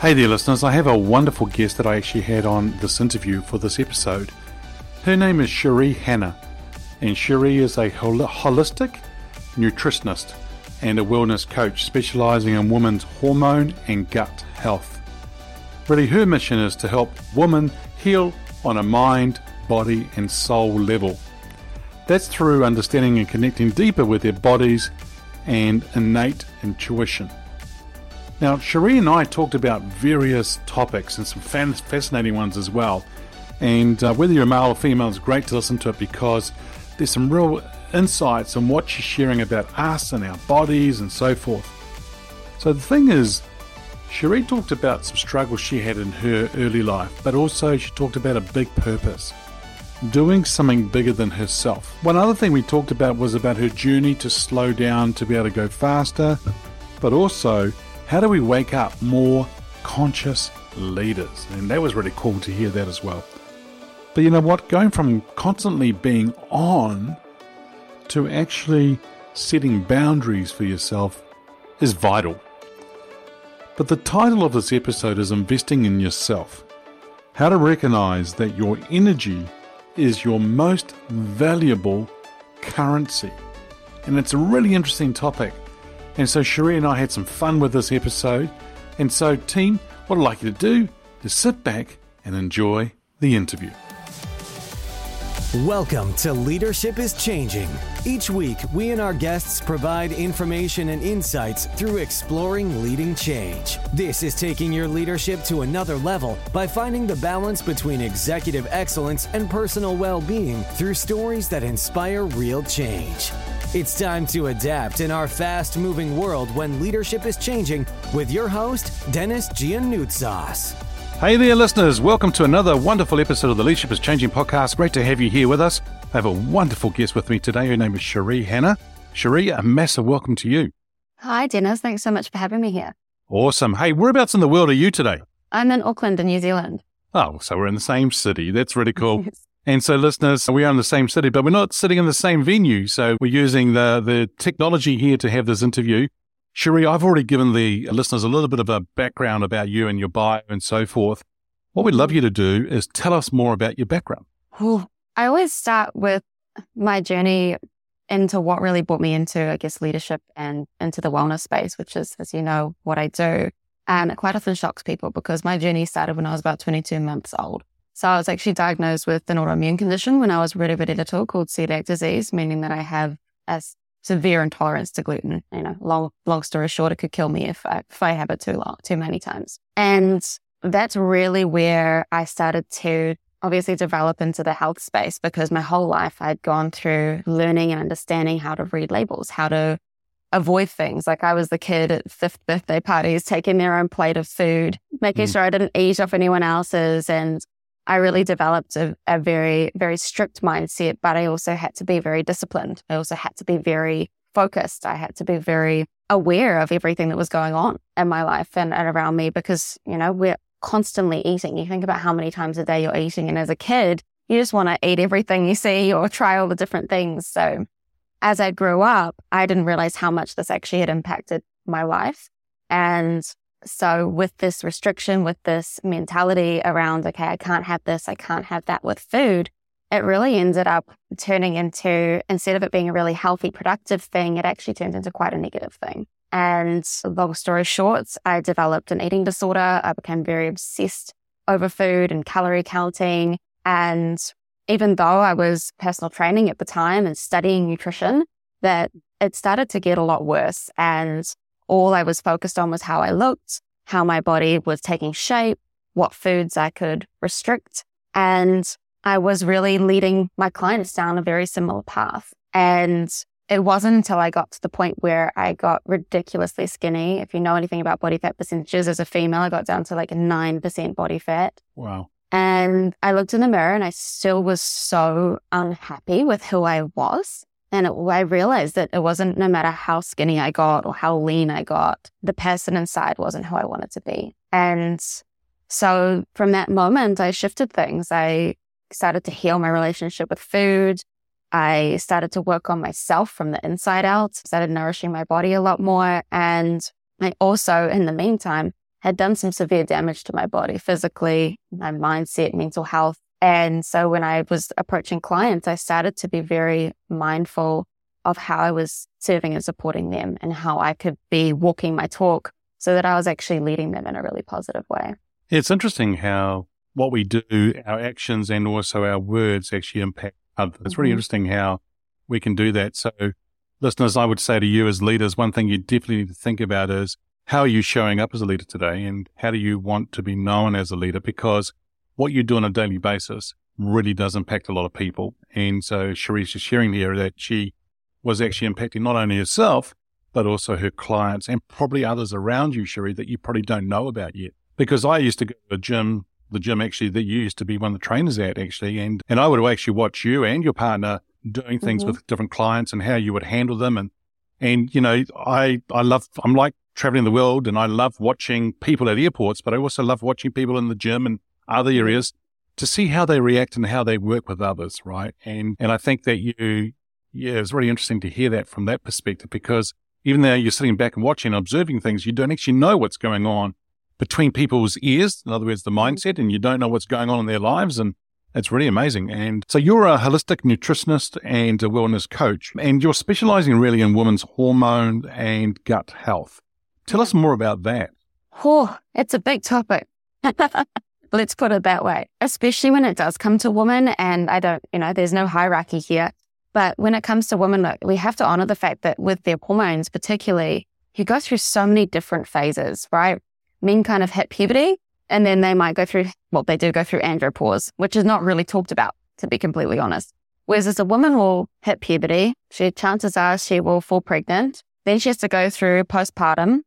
Hey there, listeners. I have a wonderful guest that I actually had on this interview for this episode. Her name is Cherie Hanna, and Cherie is a hol- holistic nutritionist and a wellness coach specializing in women's hormone and gut health. Really, her mission is to help women heal on a mind, body, and soul level. That's through understanding and connecting deeper with their bodies and innate intuition. Now, Cherie and I talked about various topics and some fascinating ones as well. And uh, whether you're a male or female, it's great to listen to it because there's some real insights on what she's sharing about us and our bodies and so forth. So the thing is, Cherie talked about some struggles she had in her early life, but also she talked about a big purpose doing something bigger than herself. One other thing we talked about was about her journey to slow down to be able to go faster, but also how do we wake up more conscious leaders? And that was really cool to hear that as well. But you know what? Going from constantly being on to actually setting boundaries for yourself is vital. But the title of this episode is Investing in Yourself How to Recognize that Your Energy is Your Most Valuable Currency. And it's a really interesting topic and so Cherie and I had some fun with this episode. And so, team, what I'd like you to do is sit back and enjoy the interview. Welcome to Leadership is Changing. Each week, we and our guests provide information and insights through exploring leading change. This is taking your leadership to another level by finding the balance between executive excellence and personal well being through stories that inspire real change. It's time to adapt in our fast moving world when leadership is changing with your host, Dennis Giannoutsas. Hey there, listeners. Welcome to another wonderful episode of the Leadership is Changing podcast. Great to have you here with us. I have a wonderful guest with me today. Her name is Cherie Hanna. Cherie, a massive welcome to you. Hi, Dennis. Thanks so much for having me here. Awesome. Hey, whereabouts in the world are you today? I'm in Auckland, in New Zealand. Oh, so we're in the same city. That's really cool. And so, listeners, we are in the same city, but we're not sitting in the same venue. So we're using the, the technology here to have this interview. Cherie, I've already given the listeners a little bit of a background about you and your bio and so forth. What we'd love you to do is tell us more about your background. Well, I always start with my journey into what really brought me into, I guess, leadership and into the wellness space, which is, as you know, what I do. And it quite often shocks people because my journey started when I was about 22 months old. So I was actually diagnosed with an autoimmune condition when I was really, really little called celiac disease, meaning that I have a severe intolerance to gluten. You know, long, long story short, it could kill me if I, if I have it too long, too many times. And that's really where I started to obviously develop into the health space because my whole life I'd gone through learning and understanding how to read labels, how to avoid things. Like I was the kid at fifth birthday parties, taking their own plate of food, making mm. sure I didn't eat off anyone else's and I really developed a, a very, very strict mindset, but I also had to be very disciplined. I also had to be very focused. I had to be very aware of everything that was going on in my life and, and around me because, you know, we're constantly eating. You think about how many times a day you're eating. And as a kid, you just want to eat everything you see or try all the different things. So as I grew up, I didn't realize how much this actually had impacted my life. And so with this restriction, with this mentality around, okay, I can't have this, I can't have that with food, it really ended up turning into, instead of it being a really healthy, productive thing, it actually turned into quite a negative thing. And long story short, I developed an eating disorder. I became very obsessed over food and calorie counting. And even though I was personal training at the time and studying nutrition, that it started to get a lot worse. And all I was focused on was how I looked, how my body was taking shape, what foods I could restrict. And I was really leading my clients down a very similar path. And it wasn't until I got to the point where I got ridiculously skinny. If you know anything about body fat percentages as a female, I got down to like a 9% body fat. Wow. And I looked in the mirror and I still was so unhappy with who I was. And it, I realized that it wasn't no matter how skinny I got or how lean I got, the person inside wasn't who I wanted to be. And so from that moment, I shifted things. I started to heal my relationship with food. I started to work on myself from the inside out, started nourishing my body a lot more. And I also, in the meantime, had done some severe damage to my body physically, my mindset, mental health. And so when I was approaching clients, I started to be very mindful of how I was serving and supporting them and how I could be walking my talk so that I was actually leading them in a really positive way. It's interesting how what we do, our actions and also our words actually impact others. It's really mm-hmm. interesting how we can do that. So, listeners, I would say to you as leaders, one thing you definitely need to think about is how are you showing up as a leader today and how do you want to be known as a leader? Because what you do on a daily basis really does impact a lot of people. And so Cherie is sharing here that she was actually impacting not only herself, but also her clients and probably others around you, Cherie, that you probably don't know about yet. Because I used to go to the gym, the gym actually that you used to be one of the trainers at actually, and, and I would actually watch you and your partner doing things mm-hmm. with different clients and how you would handle them. And, and, you know, I, I love, I'm like traveling the world and I love watching people at airports, but I also love watching people in the gym and other areas to see how they react and how they work with others. Right. And, and I think that you, yeah, it's really interesting to hear that from that perspective because even though you're sitting back and watching and observing things, you don't actually know what's going on between people's ears. In other words, the mm-hmm. mindset, and you don't know what's going on in their lives. And it's really amazing. And so you're a holistic nutritionist and a wellness coach, and you're specializing really in women's hormone and gut health. Tell us more about that. Oh, it's a big topic. Let's put it that way, especially when it does come to women. And I don't, you know, there's no hierarchy here. But when it comes to women, look, we have to honor the fact that with their hormones, particularly, you go through so many different phases, right? Men kind of hit puberty and then they might go through, well, they do go through andropause, which is not really talked about, to be completely honest. Whereas as a woman will hit puberty, she, chances are she will fall pregnant. Then she has to go through postpartum.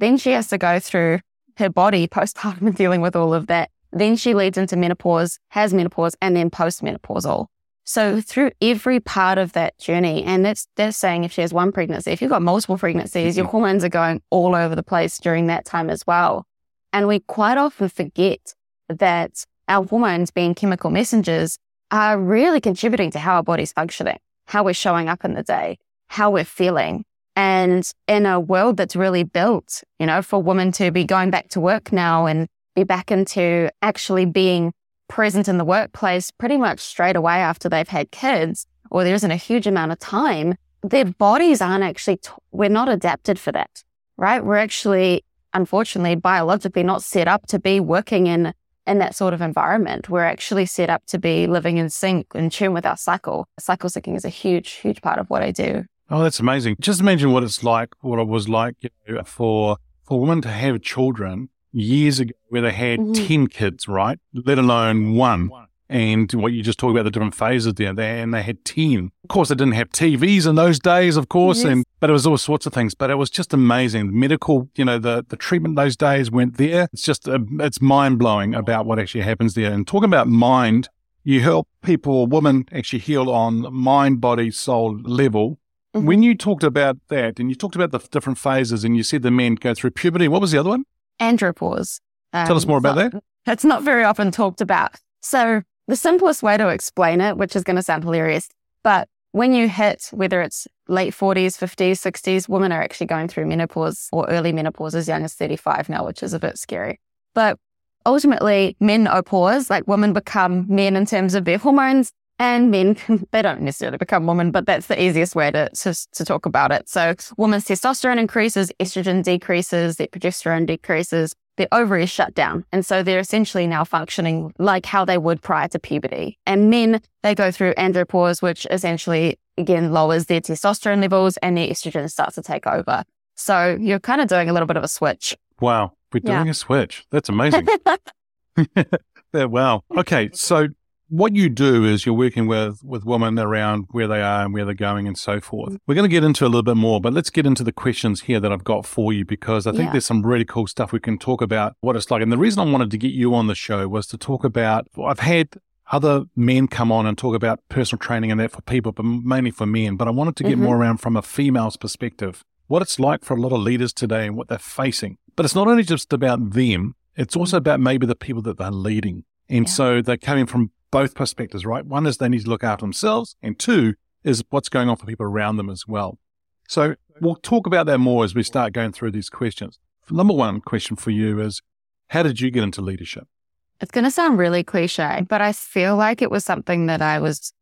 Then she has to go through her body postpartum and dealing with all of that. Then she leads into menopause, has menopause, and then postmenopausal. So through every part of that journey, and that's they're saying if she has one pregnancy, if you've got multiple pregnancies, your mm-hmm. hormones are going all over the place during that time as well. And we quite often forget that our hormones being chemical messengers are really contributing to how our body's functioning, how we're showing up in the day, how we're feeling. And in a world that's really built, you know, for women to be going back to work now and be back into actually being present in the workplace pretty much straight away after they've had kids, or there isn't a huge amount of time, their bodies aren't actually, t- we're not adapted for that, right? We're actually, unfortunately, biologically not set up to be working in, in that sort of environment. We're actually set up to be living in sync and tune with our cycle. Cycle syncing is a huge, huge part of what I do. Oh, that's amazing. Just imagine what it's like, what it was like you know, for, for women to have children years ago where they had mm-hmm. 10 kids, right? Let alone one. And what you just talked about the different phases there, and they had 10. Of course, they didn't have TVs in those days, of course, yes. and but it was all sorts of things. But it was just amazing. The medical, you know, the, the treatment those days went there. It's just, uh, it's mind blowing about what actually happens there. And talking about mind, you help people, women actually heal on mind, body, soul level. Mm-hmm. When you talked about that and you talked about the different phases and you said the men go through puberty, what was the other one? Andropause. Um, Tell us more about not, that. It's not very often talked about. So the simplest way to explain it, which is going to sound hilarious, but when you hit whether it's late 40s, 50s, 60s, women are actually going through menopause or early menopause as young as 35 now, which is a bit scary. But ultimately, men opause, like women become men in terms of their hormones, and men, they don't necessarily become women, but that's the easiest way to, to, to talk about it. So women's testosterone increases, estrogen decreases, their progesterone decreases, their ovaries shut down. And so they're essentially now functioning like how they would prior to puberty. And men, they go through andropause, which essentially, again, lowers their testosterone levels and their estrogen starts to take over. So you're kind of doing a little bit of a switch. Wow. We're doing yeah. a switch. That's amazing. wow. Okay. So what you do is you're working with with women around where they are and where they're going and so forth. We're going to get into a little bit more, but let's get into the questions here that I've got for you because I think yeah. there's some really cool stuff we can talk about what it's like. And the reason I wanted to get you on the show was to talk about I've had other men come on and talk about personal training and that for people, but mainly for men. But I wanted to get mm-hmm. more around from a female's perspective, what it's like for a lot of leaders today and what they're facing. But it's not only just about them, it's also about maybe the people that they're leading. And yeah. so they're coming from both perspectives, right? One is they need to look after themselves, and two is what's going on for people around them as well. So we'll talk about that more as we start going through these questions. number one question for you is how did you get into leadership? It's going to sound really cliche, but I feel like it was something that I was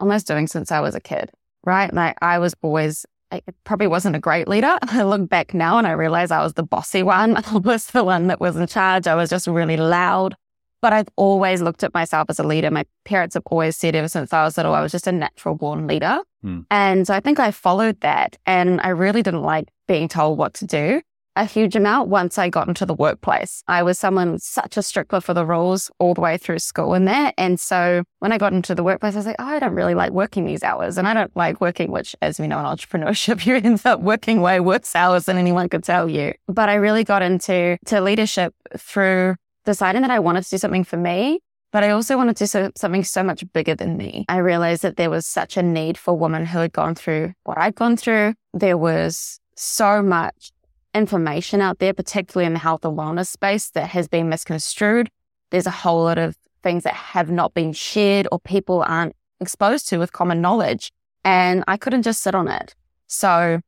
almost doing since I was a kid, right? Like I was always, I probably wasn't a great leader. I look back now and I realize I was the bossy one. I was the one that was in charge. I was just really loud. But I've always looked at myself as a leader. My parents have always said ever since I was little, I was just a natural born leader. Hmm. And so I think I followed that. And I really didn't like being told what to do a huge amount once I got into the workplace. I was someone such a stickler for the rules all the way through school and there. And so when I got into the workplace, I was like, oh, I don't really like working these hours. And I don't like working, which as we know in entrepreneurship, you end up working way worse hours than anyone could tell you. But I really got into to leadership through deciding that I wanted to do something for me but I also wanted to do something so much bigger than me. I realized that there was such a need for women who had gone through what I'd gone through. There was so much information out there, particularly in the health and wellness space, that has been misconstrued. There's a whole lot of things that have not been shared or people aren't exposed to with common knowledge. And I couldn't just sit on it. So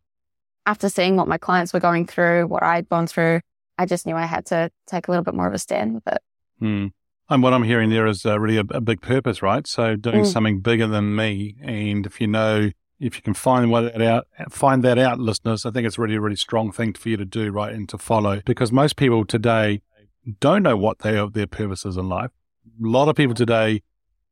after seeing what my clients were going through, what I'd gone through, I just knew I had to take a little bit more of a stand with it. Hmm. And what I'm hearing there is uh, really a, a, big purpose, right? So doing mm. something bigger than me. And if you know if you can find that out, find that out, listeners, I think it's really, a really strong thing for you to do, right, and to follow. Because most people today don't know what they are, their purpose is in life. A lot of people today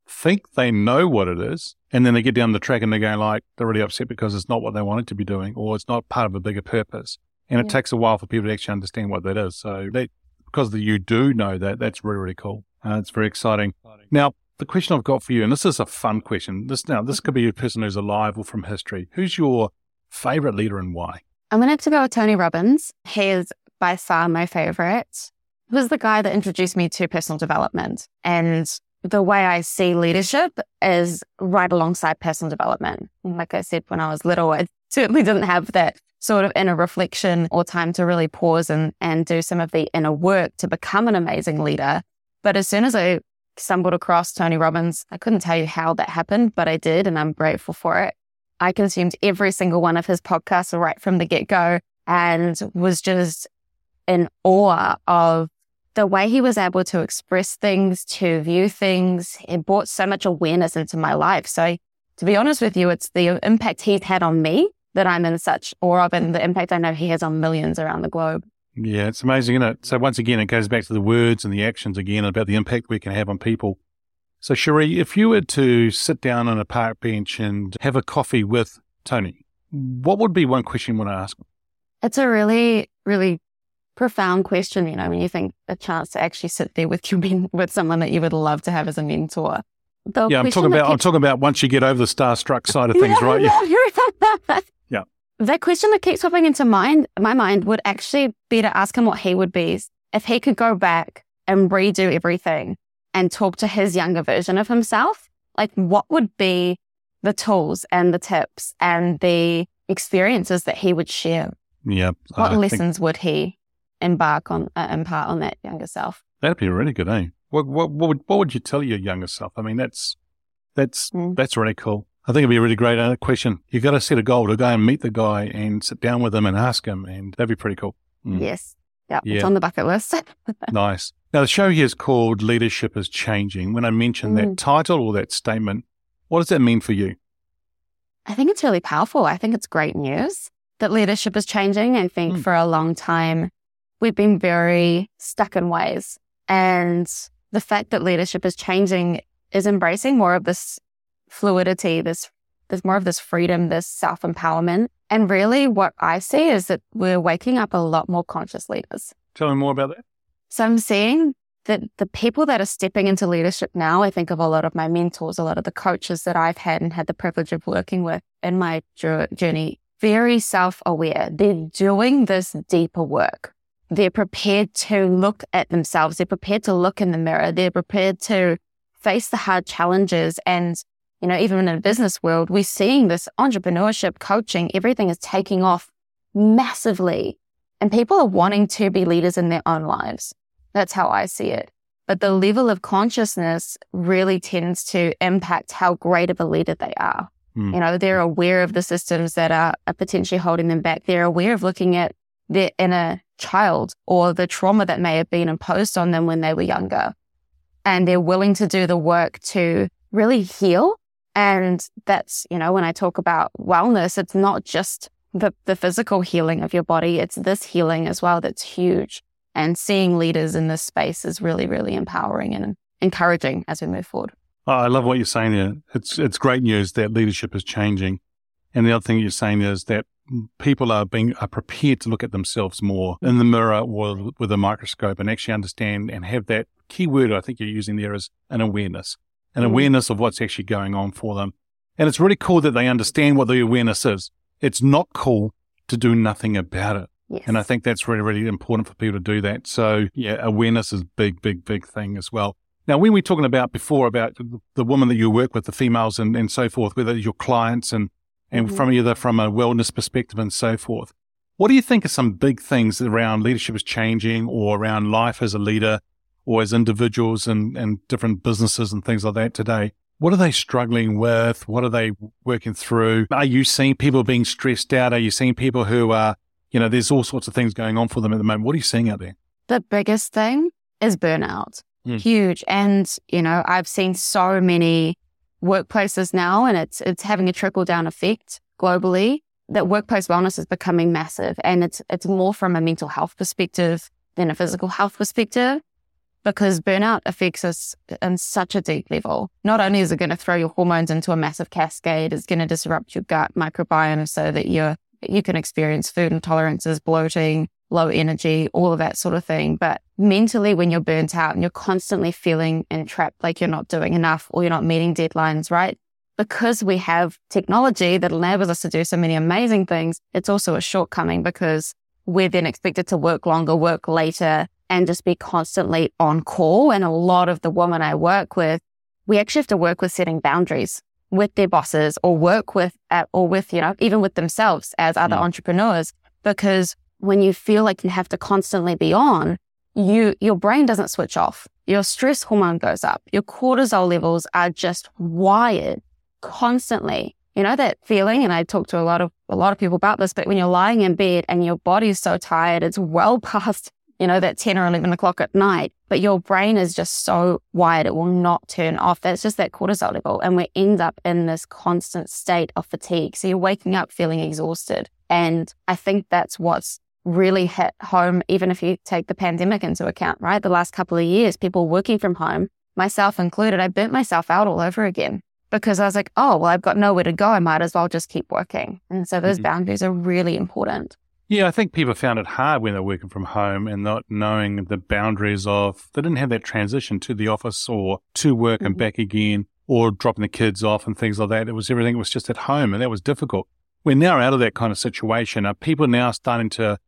think they know what it is, and then they get down the track and they're going like they're really upset because it's not what they wanted to be doing, or it's not part of a bigger purpose. And yeah. it takes a while for people to actually understand what that is. So they, because you do know that, that's really, really cool. Uh, it's very exciting. Now, the question I've got for you, and this is a fun question. This now, this could be a person who's alive or from history. Who's your favorite leader and why? I'm going to have to go with Tony Robbins. He is by far my favorite. He was the guy that introduced me to personal development. And the way I see leadership is right alongside personal development. Like I said, when I was little, certainly didn't have that sort of inner reflection or time to really pause and, and do some of the inner work to become an amazing leader. But as soon as I stumbled across Tony Robbins. I couldn't tell you how that happened, but I did, and I'm grateful for it. I consumed every single one of his podcasts right from the get go and was just in awe of the way he was able to express things, to view things. It brought so much awareness into my life. So, to be honest with you, it's the impact he's had on me that I'm in such awe of, and the impact I know he has on millions around the globe. Yeah, it's amazing, isn't it? So once again, it goes back to the words and the actions again about the impact we can have on people. So Cherie, if you were to sit down on a park bench and have a coffee with Tony, what would be one question you want to ask him? It's a really, really profound question. You know, when you think a chance to actually sit there with you, with someone that you would love to have as a mentor. The yeah, I'm talking about. I'm talking about once you get over the starstruck side of things, right? Yeah. that question that keeps popping into mind, my mind would actually be to ask him what he would be if he could go back and redo everything and talk to his younger version of himself. Like, what would be the tools and the tips and the experiences that he would share? Yeah. What I lessons think... would he embark on, uh, impart on that younger self? That'd be really good, eh? What, what, what, would, what would you tell your younger self? I mean, that's, that's, mm. that's really cool. I think it'd be a really great uh, question. You've got to set a goal to go and meet the guy and sit down with him and ask him, and that'd be pretty cool. Mm. Yes. Yep, yeah. It's on the bucket list. nice. Now, the show here is called Leadership is Changing. When I mention mm. that title or that statement, what does that mean for you? I think it's really powerful. I think it's great news that leadership is changing. I think mm. for a long time, we've been very stuck in ways. And the fact that leadership is changing is embracing more of this fluidity, this there's more of this freedom, this self empowerment. And really, what I see is that we're waking up a lot more conscious leaders. Tell me more about that. So I'm seeing that the people that are stepping into leadership now, I think of a lot of my mentors, a lot of the coaches that I've had and had the privilege of working with in my journey, very self aware. They're doing this deeper work. They're prepared to look at themselves. They're prepared to look in the mirror. They're prepared to face the hard challenges and you know, even in a business world, we're seeing this entrepreneurship, coaching, everything is taking off massively. And people are wanting to be leaders in their own lives. That's how I see it. But the level of consciousness really tends to impact how great of a leader they are. Mm. You know, they're aware of the systems that are, are potentially holding them back. They're aware of looking at their inner child or the trauma that may have been imposed on them when they were younger. And they're willing to do the work to really heal. And that's, you know, when I talk about wellness, it's not just the, the physical healing of your body, it's this healing as well that's huge. And seeing leaders in this space is really, really empowering and encouraging as we move forward. Oh, I love what you're saying there. It's it's great news that leadership is changing. And the other thing you're saying is that people are being are prepared to look at themselves more in the mirror or with a microscope and actually understand and have that key word I think you're using there is an awareness, an mm. awareness of what's actually going on for them. And it's really cool that they understand what the awareness is. It's not cool to do nothing about it. Yes. And I think that's really, really important for people to do that. So yeah, awareness is big, big, big thing as well. Now, when we were talking about before about the woman that you work with, the females and, and so forth, whether your clients and and mm-hmm. from either from a wellness perspective and so forth. What do you think are some big things around leadership is changing or around life as a leader or as individuals and, and different businesses and things like that today? What are they struggling with? What are they working through? Are you seeing people being stressed out? Are you seeing people who are, you know, there's all sorts of things going on for them at the moment. What are you seeing out there? The biggest thing is burnout. Mm. Huge. And, you know, I've seen so many workplaces now, and it's it's having a trickle down effect globally. That workplace wellness is becoming massive, and it's it's more from a mental health perspective than a physical health perspective, because burnout affects us in such a deep level. Not only is it going to throw your hormones into a massive cascade, it's going to disrupt your gut microbiome so that you you can experience food intolerances, bloating, low energy, all of that sort of thing. But mentally, when you're burnt out and you're constantly feeling entrapped, like you're not doing enough or you're not meeting deadlines, right? Because we have technology that enables us to do so many amazing things, it's also a shortcoming because we're then expected to work longer, work later, and just be constantly on call. And a lot of the women I work with, we actually have to work with setting boundaries with their bosses or work with, uh, or with, you know, even with themselves as other mm. entrepreneurs because when you feel like you have to constantly be on, you, your brain doesn't switch off. Your stress hormone goes up. Your cortisol levels are just wired constantly. You know that feeling, and I talk to a lot of a lot of people about this, but when you're lying in bed and your body's so tired, it's well past, you know, that 10 or 11 o'clock at night, but your brain is just so wired, it will not turn off. That's just that cortisol level. And we end up in this constant state of fatigue. So you're waking up feeling exhausted. And I think that's what's really hit home, even if you take the pandemic into account, right? The last couple of years, people working from home, myself included, I burnt myself out all over again because I was like, oh, well, I've got nowhere to go. I might as well just keep working. And so those mm-hmm. boundaries are really important. Yeah, I think people found it hard when they're working from home and not knowing the boundaries of, they didn't have that transition to the office or to work mm-hmm. and back again or dropping the kids off and things like that. It was everything was just at home and that was difficult. We're now out of that kind of situation. Are people now starting to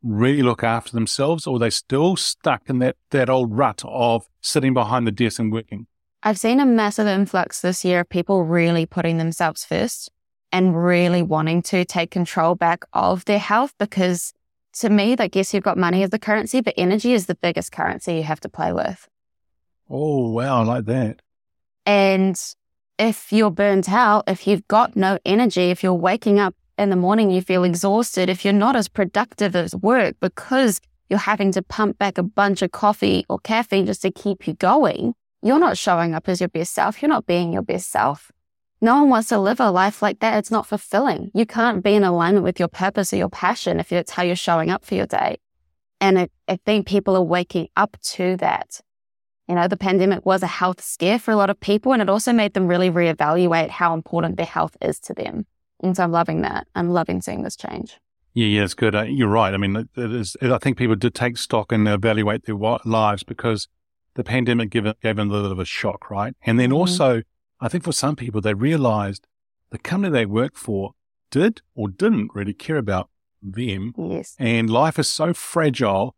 really look after themselves or are they still stuck in that, that old rut of sitting behind the desk and working? I've seen a massive influx this year of people really putting themselves first and really wanting to take control back of their health because to me, I guess you've got money as the currency, but energy is the biggest currency you have to play with. Oh, wow. I like that. And if you're burnt out, if you've got no energy, if you're waking up in the morning you feel exhausted, if you're not as productive as work because you're having to pump back a bunch of coffee or caffeine just to keep you going, you're not showing up as your best self. You're not being your best self. No one wants to live a life like that. It's not fulfilling. You can't be in alignment with your purpose or your passion if it's how you're showing up for your day. And I, I think people are waking up to that. You know, the pandemic was a health scare for a lot of people, and it also made them really reevaluate how important their health is to them. And so I'm loving that. I'm loving seeing this change. Yeah, yeah, it's good. Uh, you're right. I mean, it is, I think people did take stock and evaluate their lives because the pandemic gave, gave them a little bit of a shock, right? And then mm-hmm. I think for some people, they realized the company they work for did or didn't really care about them. Yes. And life is so fragile.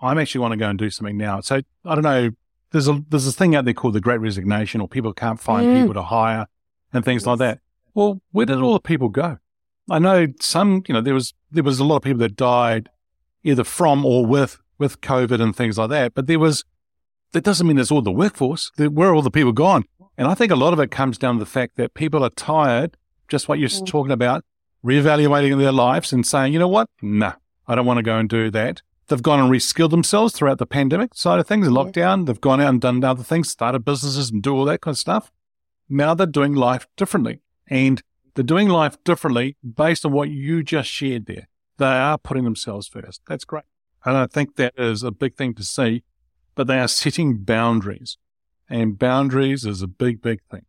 I'm actually want to go and do something now. So I don't know. There's a there's this thing out there called the Great Resignation, or people can't find mm. people to hire and things yes. like that. Well, where did all the people go? I know some, you know, there was there was a lot of people that died either from or with with COVID and things like that. But there was that doesn't mean there's all the workforce. Where are all the people gone? And I think a lot of it comes down to the fact that people are tired, just what you're mm. talking about, reevaluating their lives and saying, you know what? Nah, I don't want to go and do that. They've gone and reskilled themselves throughout the pandemic side of things, lockdown. They've gone out and done other things, started businesses and do all that kind of stuff. Now they're doing life differently. And they're doing life differently based on what you just shared there. They are putting themselves first. That's great. And I think that is a big thing to see, but they are setting boundaries. And boundaries is a big, big thing.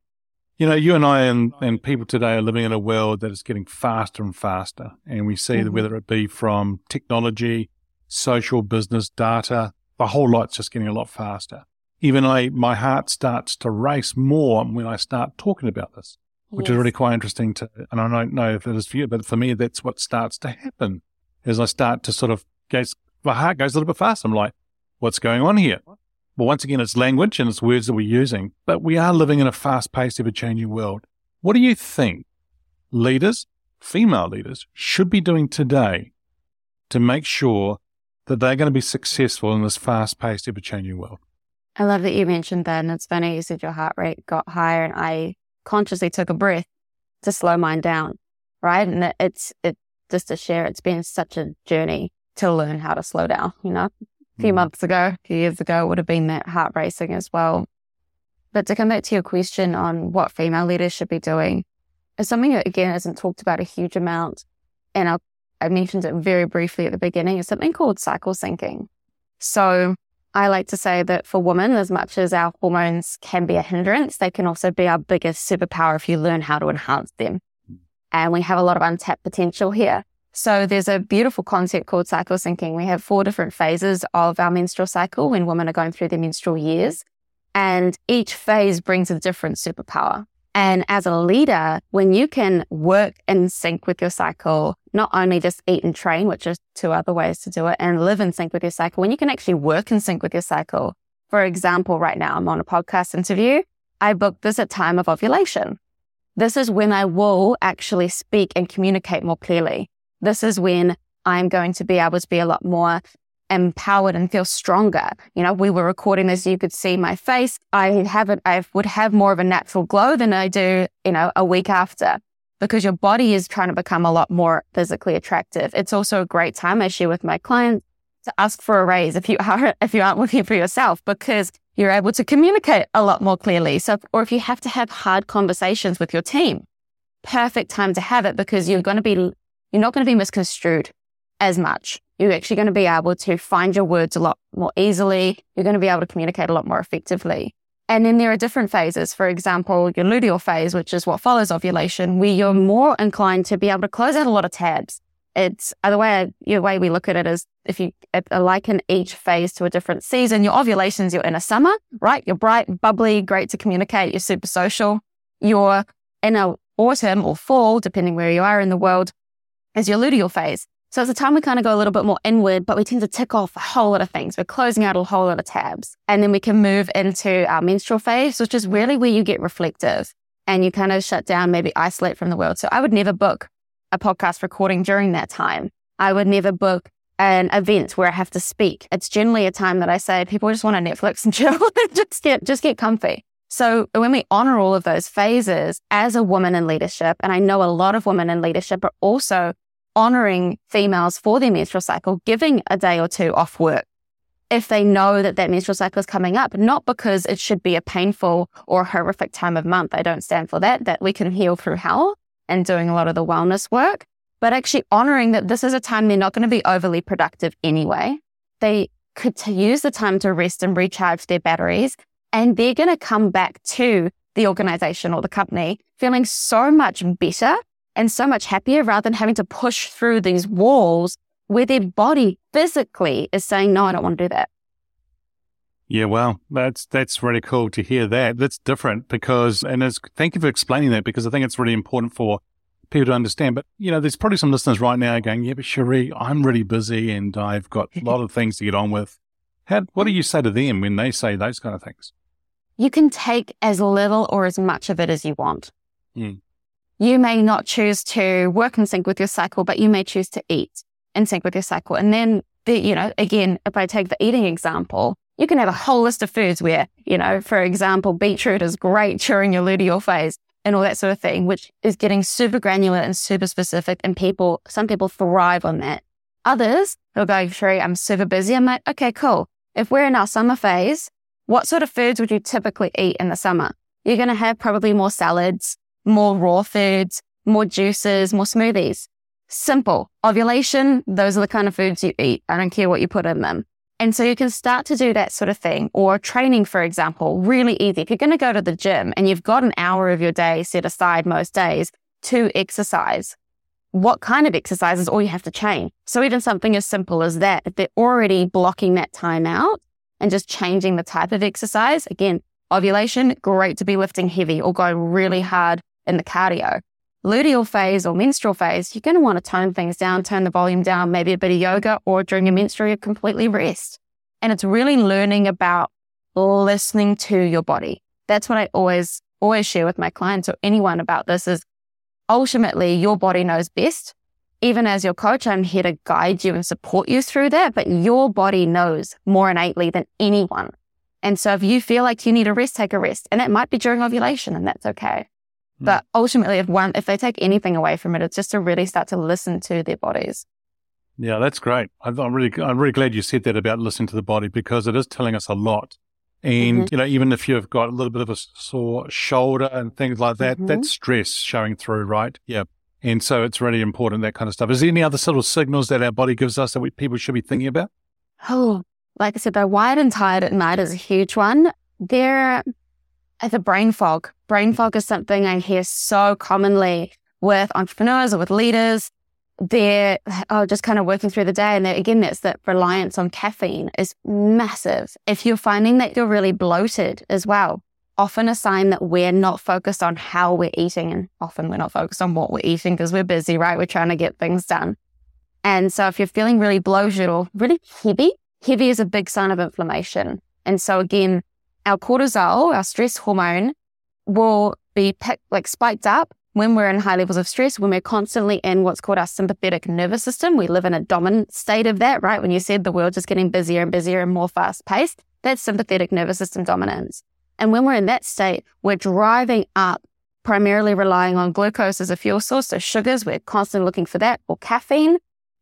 You know, you and I and, and people today are living in a world that is getting faster and faster. And we see mm-hmm. that whether it be from technology, social business, data, the whole lot's just getting a lot faster. Even I, my heart starts to race more when I start talking about this, which yes. is really quite interesting to, and I don't know if it is for you, but for me, that's what starts to happen as I start to sort of goes, my heart goes a little bit faster. I'm like, what's going on here? Well, once again, it's language and it's words that we're using, but we are living in a fast paced, ever changing world. What do you think leaders, female leaders, should be doing today to make sure that they're going to be successful in this fast paced, ever changing world? I love that you mentioned that. And it's funny you said your heart rate got higher, and I consciously took a breath to slow mine down. Right. And it's, it just to share, it's been such a journey to learn how to slow down, you know? A few mm. months ago, a few years ago, it would have been that heart racing as well. But to come back to your question on what female leaders should be doing, is something that again isn't talked about a huge amount. And I'll, I mentioned it very briefly at the beginning. Is something called cycle syncing. So I like to say that for women, as much as our hormones can be a hindrance, they can also be our biggest superpower if you learn how to enhance them. Mm. And we have a lot of untapped potential here. So there's a beautiful concept called cycle syncing. We have four different phases of our menstrual cycle when women are going through their menstrual years. And each phase brings a different superpower. And as a leader, when you can work in sync with your cycle, not only just eat and train, which are two other ways to do it, and live in sync with your cycle, when you can actually work in sync with your cycle. For example, right now I'm on a podcast interview. I booked this at time of ovulation. This is when I will actually speak and communicate more clearly this is when I'm going to be able to be a lot more empowered and feel stronger. You know, we were recording this, you could see my face. I have it, I would have more of a natural glow than I do, you know, a week after because your body is trying to become a lot more physically attractive. It's also a great time I share with my clients to ask for a raise if you are if you aren't working for yourself because you're able to communicate a lot more clearly. So or if you have to have hard conversations with your team, perfect time to have it because you're going to be you're not going to be misconstrued as much. You're actually going to be able to find your words a lot more easily. You're going to be able to communicate a lot more effectively. And then there are different phases. For example, your luteal phase, which is what follows ovulation, where you're more inclined to be able to close out a lot of tabs. It's uh, the way the way we look at it is if you liken each phase to a different season. Your ovulations, you're in a summer, right? You're bright, bubbly, great to communicate. You're super social. You're in a autumn or fall, depending where you are in the world is your luteal phase. So it's a time we kind of go a little bit more inward, but we tend to tick off a whole lot of things. We're closing out a whole lot of tabs. And then we can move into our menstrual phase, which is really where you get reflective and you kind of shut down, maybe isolate from the world. So I would never book a podcast recording during that time. I would never book an event where I have to speak. It's generally a time that I say people just want to Netflix and chill, just get just get comfy. So when we honor all of those phases as a woman in leadership, and I know a lot of women in leadership are also honoring females for their menstrual cycle, giving a day or two off work if they know that that menstrual cycle is coming up, not because it should be a painful or horrific time of month. I don't stand for that, that we can heal through health and doing a lot of the wellness work, but actually honoring that this is a time they're not going to be overly productive anyway. They could use the time to rest and recharge their batteries, and they're going to come back to the organization or the company feeling so much better and so much happier rather than having to push through these walls where their body physically is saying, no, I don't want to do that. Yeah, well, that's that's really cool to hear that. That's different because, and as, thank you for explaining that because I think it's really important for people to understand. But you know, there's probably some listeners right now going, "Yeah, but Cherie, I'm really busy and I've got a lot of things to get on with." How, what do you say to them when they say those kind of things? You can take as little or as much of it as you want. Mm. You may not choose to work in sync with your cycle, but you may choose to eat in sync with your cycle. And then, the, you know, again, if I take the eating example, you can have a whole list of foods where, you know, for example, beetroot is great during your luteal phase and all that sort of thing, which is getting super granular and super specific. And people, some people thrive on that. Others who are going, Cherie, I'm super busy. I'm like, okay, cool. If we're in our summer phase, what sort of foods would you typically eat in the summer? You're going to have probably more salads, more raw foods, more juices, more smoothies. Simple. Ovulation, those are the kind of foods you eat. I don't care what you put in them. And so you can start to do that sort of thing or training, for example, really easy. If you're going to go to the gym and you've got an hour of your day set aside most days to exercise, what kind of exercise is all you have to change. So even something as simple as that, if they're already blocking that time out and just changing the type of exercise, again, ovulation, great to be lifting heavy or going really hard in the cardio luteal phase or menstrual phase, you're going to want to tone things down, turn the volume down, maybe a bit of yoga, or during your menstrual, you completely rest. And it's really learning about listening to your body. That's what I always, always share with my clients or anyone about this is ultimately your body knows best. Even as your coach, I'm here to guide you and support you through that, but your body knows more innately than anyone. And so if you feel like you need a rest, take a rest. And that might be during ovulation and that's okay. Hmm. But ultimately, if one, if they take anything away from it, it's just to really start to listen to their bodies. Yeah, that's great. I'm really, I'm really glad you said that about listening to the body because it is telling us a lot. And mm-hmm. you know, even if you've got a little bit of a sore shoulder and things like that, mm-hmm. that's stress showing through, right? Yeah. And so it's really important that kind of stuff. Is there any other sort of signals that our body gives us that we, people should be thinking about? Oh, like I said, they're wide and tired at night is a huge one. There, Uh, the brain fog. Brain fog is something I hear so commonly with entrepreneurs or with leaders. They're oh, just kind of working through the day. And again, that's that reliance on caffeine is massive. If you're finding that you're really bloated as well, often a sign that we're not focused on how we're eating. And often we're not focused on what we're eating because we're busy, right? We're trying to get things done. And so if you're feeling really bloated or really heavy, heavy is a big sign of inflammation. And so again, our cortisol, our stress hormone, will be like spiked up when we're in high levels of stress, when we're constantly in what's called our sympathetic nervous system. We live in a dominant state of that, right? When you said the world's just getting busier and busier and more fast paced, that's sympathetic nervous system dominance. And when we're in that state, we're driving up, primarily relying on glucose as a fuel source. So sugars, we're constantly looking for that or caffeine.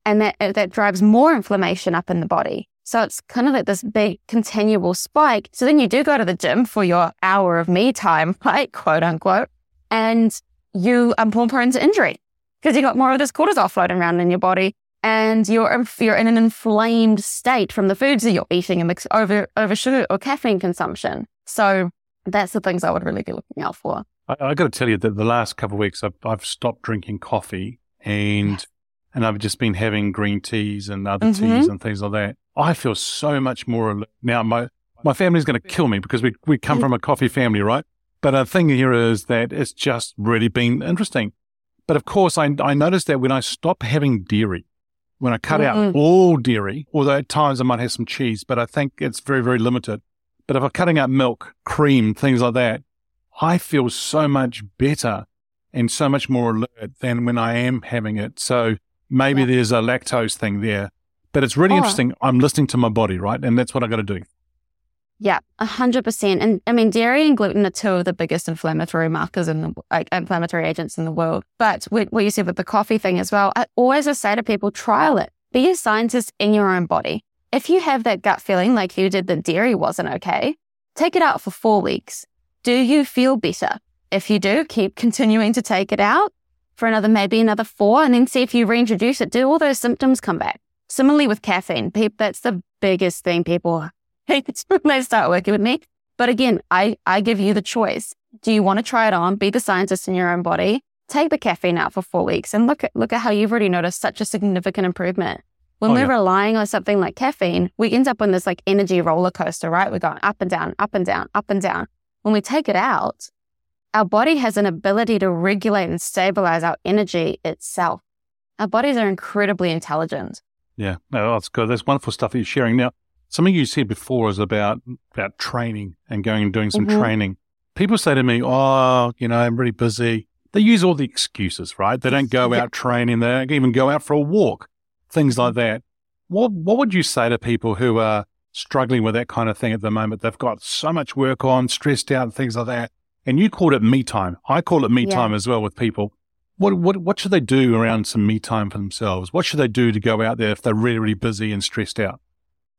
And that, uh, that drives more inflammation up in the body. So it's kind of like this big continual spike. So then you do go to the gym for your hour of me time, right? Quote unquote. And you are more prone to injury because you got more of this cortisol floating around in your body and you're, you're in an inflamed state from the foods that you're eating and mix over, over sugar or caffeine consumption. So that's the things I would really be looking out for. I, I got to tell you that the last couple of weeks I've, I've stopped drinking coffee and yes. and I've just been having green teas and other mm-hmm. teas and things like that. I feel so much more now. My my family's going to kill me because we we come from a coffee family, right? But the thing here is that it's just really been interesting. But of course, I I noticed that when I stop having dairy, when I cut mm-hmm. out all dairy, although at times I might have some cheese, but I think it's very very limited. But if I'm cutting out milk, cream, things like that, I feel so much better and so much more alert than when I am having it. So maybe yeah. there's a lactose thing there but it's really oh. interesting. I'm listening to my body, right? And that's what I got to do. Yeah, a hundred percent. And I mean, dairy and gluten are two of the biggest inflammatory markers in like, inflammatory agents in the world. But what you said with the coffee thing as well, I always just say to people, trial it. Be a scientist in your own body. If you have that gut feeling like you did that dairy wasn't okay, take it out for four weeks. Do you feel better? If you do, keep continuing to take it out for another, maybe another four, and then see if you reintroduce it. Do all those symptoms come back? Similarly with caffeine, people, that's the biggest thing people hate when they start working with me. But again, I, I give you the choice. Do you want to try it on? Be the scientist in your own body. Take the caffeine out for four weeks and look at look at how you've already noticed such a significant improvement. When oh, we're yeah. relying on something like caffeine, we end up on this like energy roller coaster, right? We're going up and down, up and down, up and down. When we take it out, our body has an ability to regulate and stabilize our energy itself. Our bodies are incredibly intelligent. Yeah, no, that's good. That's wonderful stuff that you're sharing. Now, something you said before is about about training and going and doing some mm-hmm. training. People say to me, "Oh, you know, I'm really busy." They use all the excuses, right? They don't go out training. They don't even go out for a walk, things like that. What What would you say to people who are struggling with that kind of thing at the moment? They've got so much work on, stressed out, and things like that. And you called it me time. I call it me yeah. time as well with people. What, what, what should they do around some me time for themselves? What should they do to go out there if they're really, really busy and stressed out?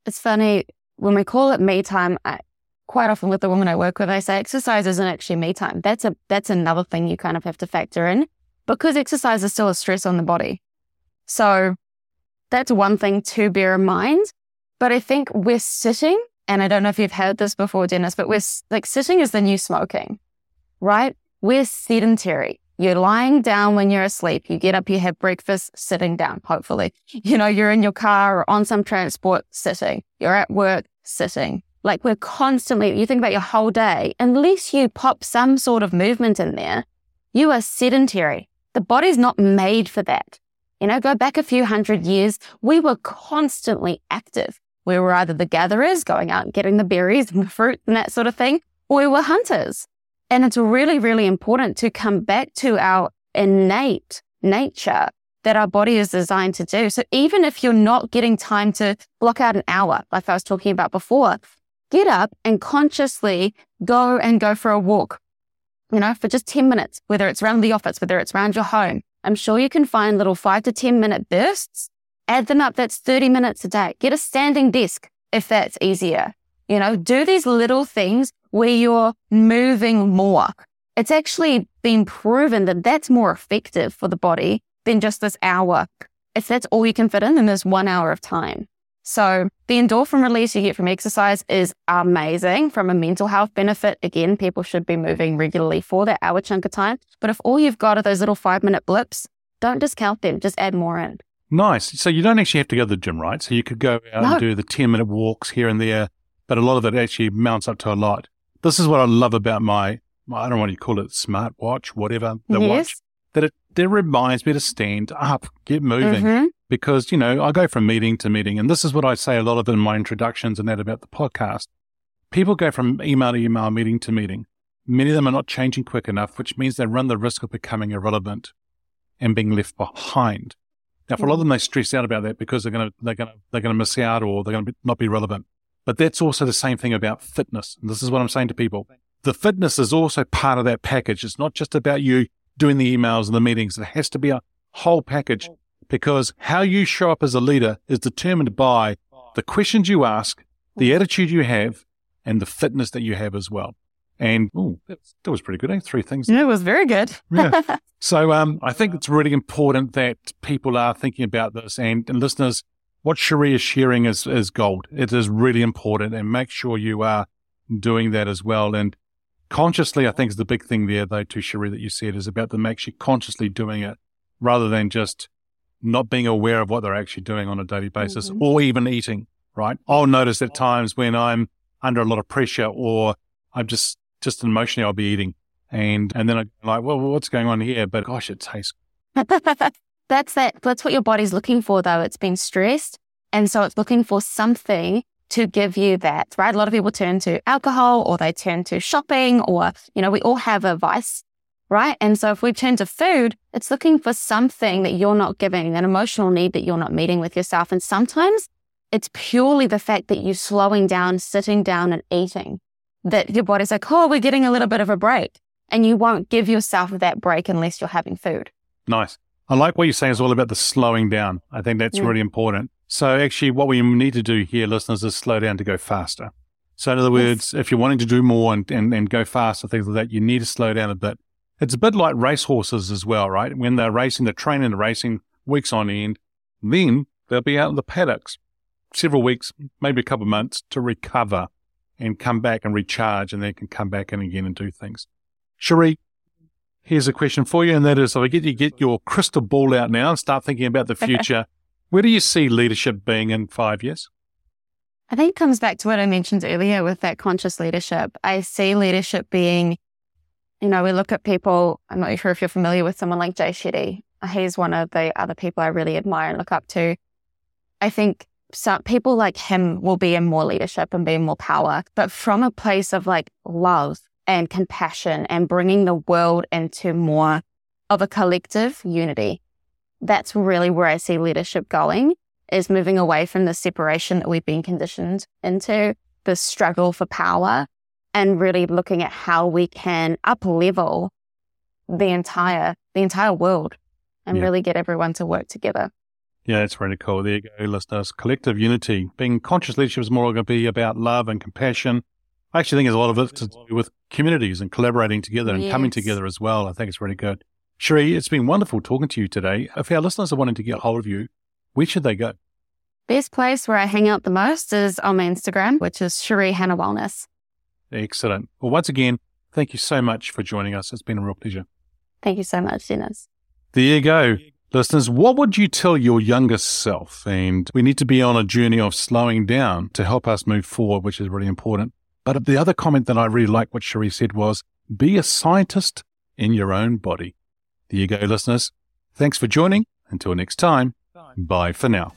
It's funny when we call it me time. I, quite often with the women I work with, I say exercise isn't actually me time. That's a that's another thing you kind of have to factor in because exercise is still a stress on the body. So that's one thing to bear in mind. But I think we're sitting, and I don't know if you've heard this before, Dennis, but we're like sitting is the new smoking, right? We're sedentary. You're lying down when you're asleep. You get up, you have breakfast sitting down, hopefully. You know, you're in your car or on some transport sitting. You're at work sitting. Like we're constantly, you think about your whole day, unless you pop some sort of movement in there, you are sedentary. The body's not made for that. You know, go back a few hundred years, we were constantly active. We were either the gatherers going out and getting the berries and the fruit and that sort of thing, or we were hunters. And it's really, really important to come back to our innate nature that our body is designed to do. So even if you're not getting time to block out an hour, like I was talking about before, get up and consciously go and go for a walk, you know, for just 10 minutes, whether it's around the office, whether it's around your home. I'm sure you can find little five to 10 minute bursts, add them up. That's 30 minutes a day. Get a standing desk if that's easier. You know, do these little things where you're moving more. It's actually been proven that that's more effective for the body than just this hour. If that's all you can fit in, then there's one hour of time. So the endorphin release you get from exercise is amazing from a mental health benefit. Again, people should be moving regularly for that hour chunk of time. But if all you've got are those little five minute blips, don't discount them. Just add more in. Nice. So you don't actually have to go to the gym, right? So you could go out no. and do the 10 minute walks here and there, but a lot of it actually mounts up to a lot. This is what I love about my, I don't want to call it, smart watch, whatever, the yes. watch, that it, it reminds me to stand up, get moving. Mm-hmm because, you know, I go from meeting to meeting. And this is what I say a lot of in my introductions and that about the podcast. People go from email to email, meeting to meeting. Many of them are not changing quick enough, which means they run the risk of becoming irrelevant and being left behind. Now, for a lot of them, they stress out about that because they're going to they're going to they're going to miss out or they're going to be, not be relevant. But that's also the same thing about fitness. And this is what I'm saying to people: the fitness is also part of that package. It's not just about you doing the emails and the meetings. It has to be a whole package because how you show up as a leader is determined by the questions you ask, the attitude you have, and the fitness that you have as well. And ooh, that, was pretty good. Eh? Three things. Yeah, it was very good. yeah. So um, I think it's really important that people are thinking about this. And, and listeners, what Cherie is sharing is, is gold. It is really important. And make sure you are doing that as well. And consciously, I think is the big thing there, though, to Cherie, that you said is about them actually consciously doing it rather than just not being aware of what they're actually doing on a daily basis mm-hmm. or even eating, right? I'll notice at times when I'm under a lot of pressure or I'm just, just emotionally, I'll be eating. And, and then I'm like, well, what's going on here? But gosh, it tastes. that's that. That's what your body's looking for, though. It's been stressed. And so it's looking for something to give you that, right? A lot of people turn to alcohol or they turn to shopping or, you know, we all have a vice right? And so if we turn to food, it's looking for something that you're not giving, an emotional need that you're not meeting with yourself. And sometimes it's purely the fact that you're slowing down, sitting down and eating, that your body's like, oh, we're getting a little bit of a break. And you won't give yourself that break unless you're having food. Nice. I like what you're saying is all about the slowing down. I think that's mm. really important. So actually what we need to do here, listeners, is slow down to go faster. So in other words, yes. if you're wanting to do more and, and, and go faster, things like that, you need to slow down a bit. It's a bit like racehorses as well, right? When they're racing, they're training and racing weeks on end. Then they'll be out in the paddocks several weeks, maybe a couple of months to recover and come back and recharge and then can come back in again and do things. Cherie, here's a question for you. And that is, if I get you get your crystal ball out now and start thinking about the future, where do you see leadership being in five years? I think it comes back to what I mentioned earlier with that conscious leadership. I see leadership being you know, we look at people, I'm not sure if you're familiar with someone like Jay Shetty. He's one of the other people I really admire and look up to. I think some people like him will be in more leadership and be in more power, but from a place of like love and compassion and bringing the world into more of a collective unity. That's really where I see leadership going is moving away from the separation that we've been conditioned into, the struggle for power and really looking at how we can up level the entire the entire world and Yeah. really get everyone to work together. Yeah, that's really cool. There you go, listeners. Collective unity. Being conscious leadership is more going to be about love and compassion. I actually think there's a lot of it to do with communities and collaborating together and coming together as well. I think it's really good. Cherie, it's been wonderful talking to you today. If our listeners are wanting to get hold of you, where should they go? Best place where I hang out the most is on my Instagram, which is Cherie Hannah Wellness. Excellent. Well, once again, thank you so much for joining us. It's been a real pleasure. Thank you so much, Dennis. There you go. Listeners, what would you tell your younger self? And we need to be on a journey of slowing down to help us move forward, which is really important. But the other comment that I really like what Cherie said was be a scientist in your own body. There you go, listeners. Thanks for joining. Until next time, bye for now.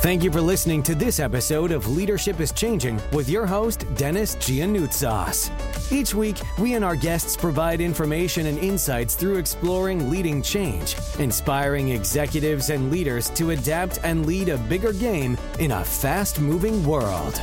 Thank you for listening to this episode of Leadership is Changing with your host, Dennis Giannoutsas. Each week, we and our guests provide information and insights through exploring leading change, inspiring executives and leaders to adapt and lead a bigger game in a fast moving world.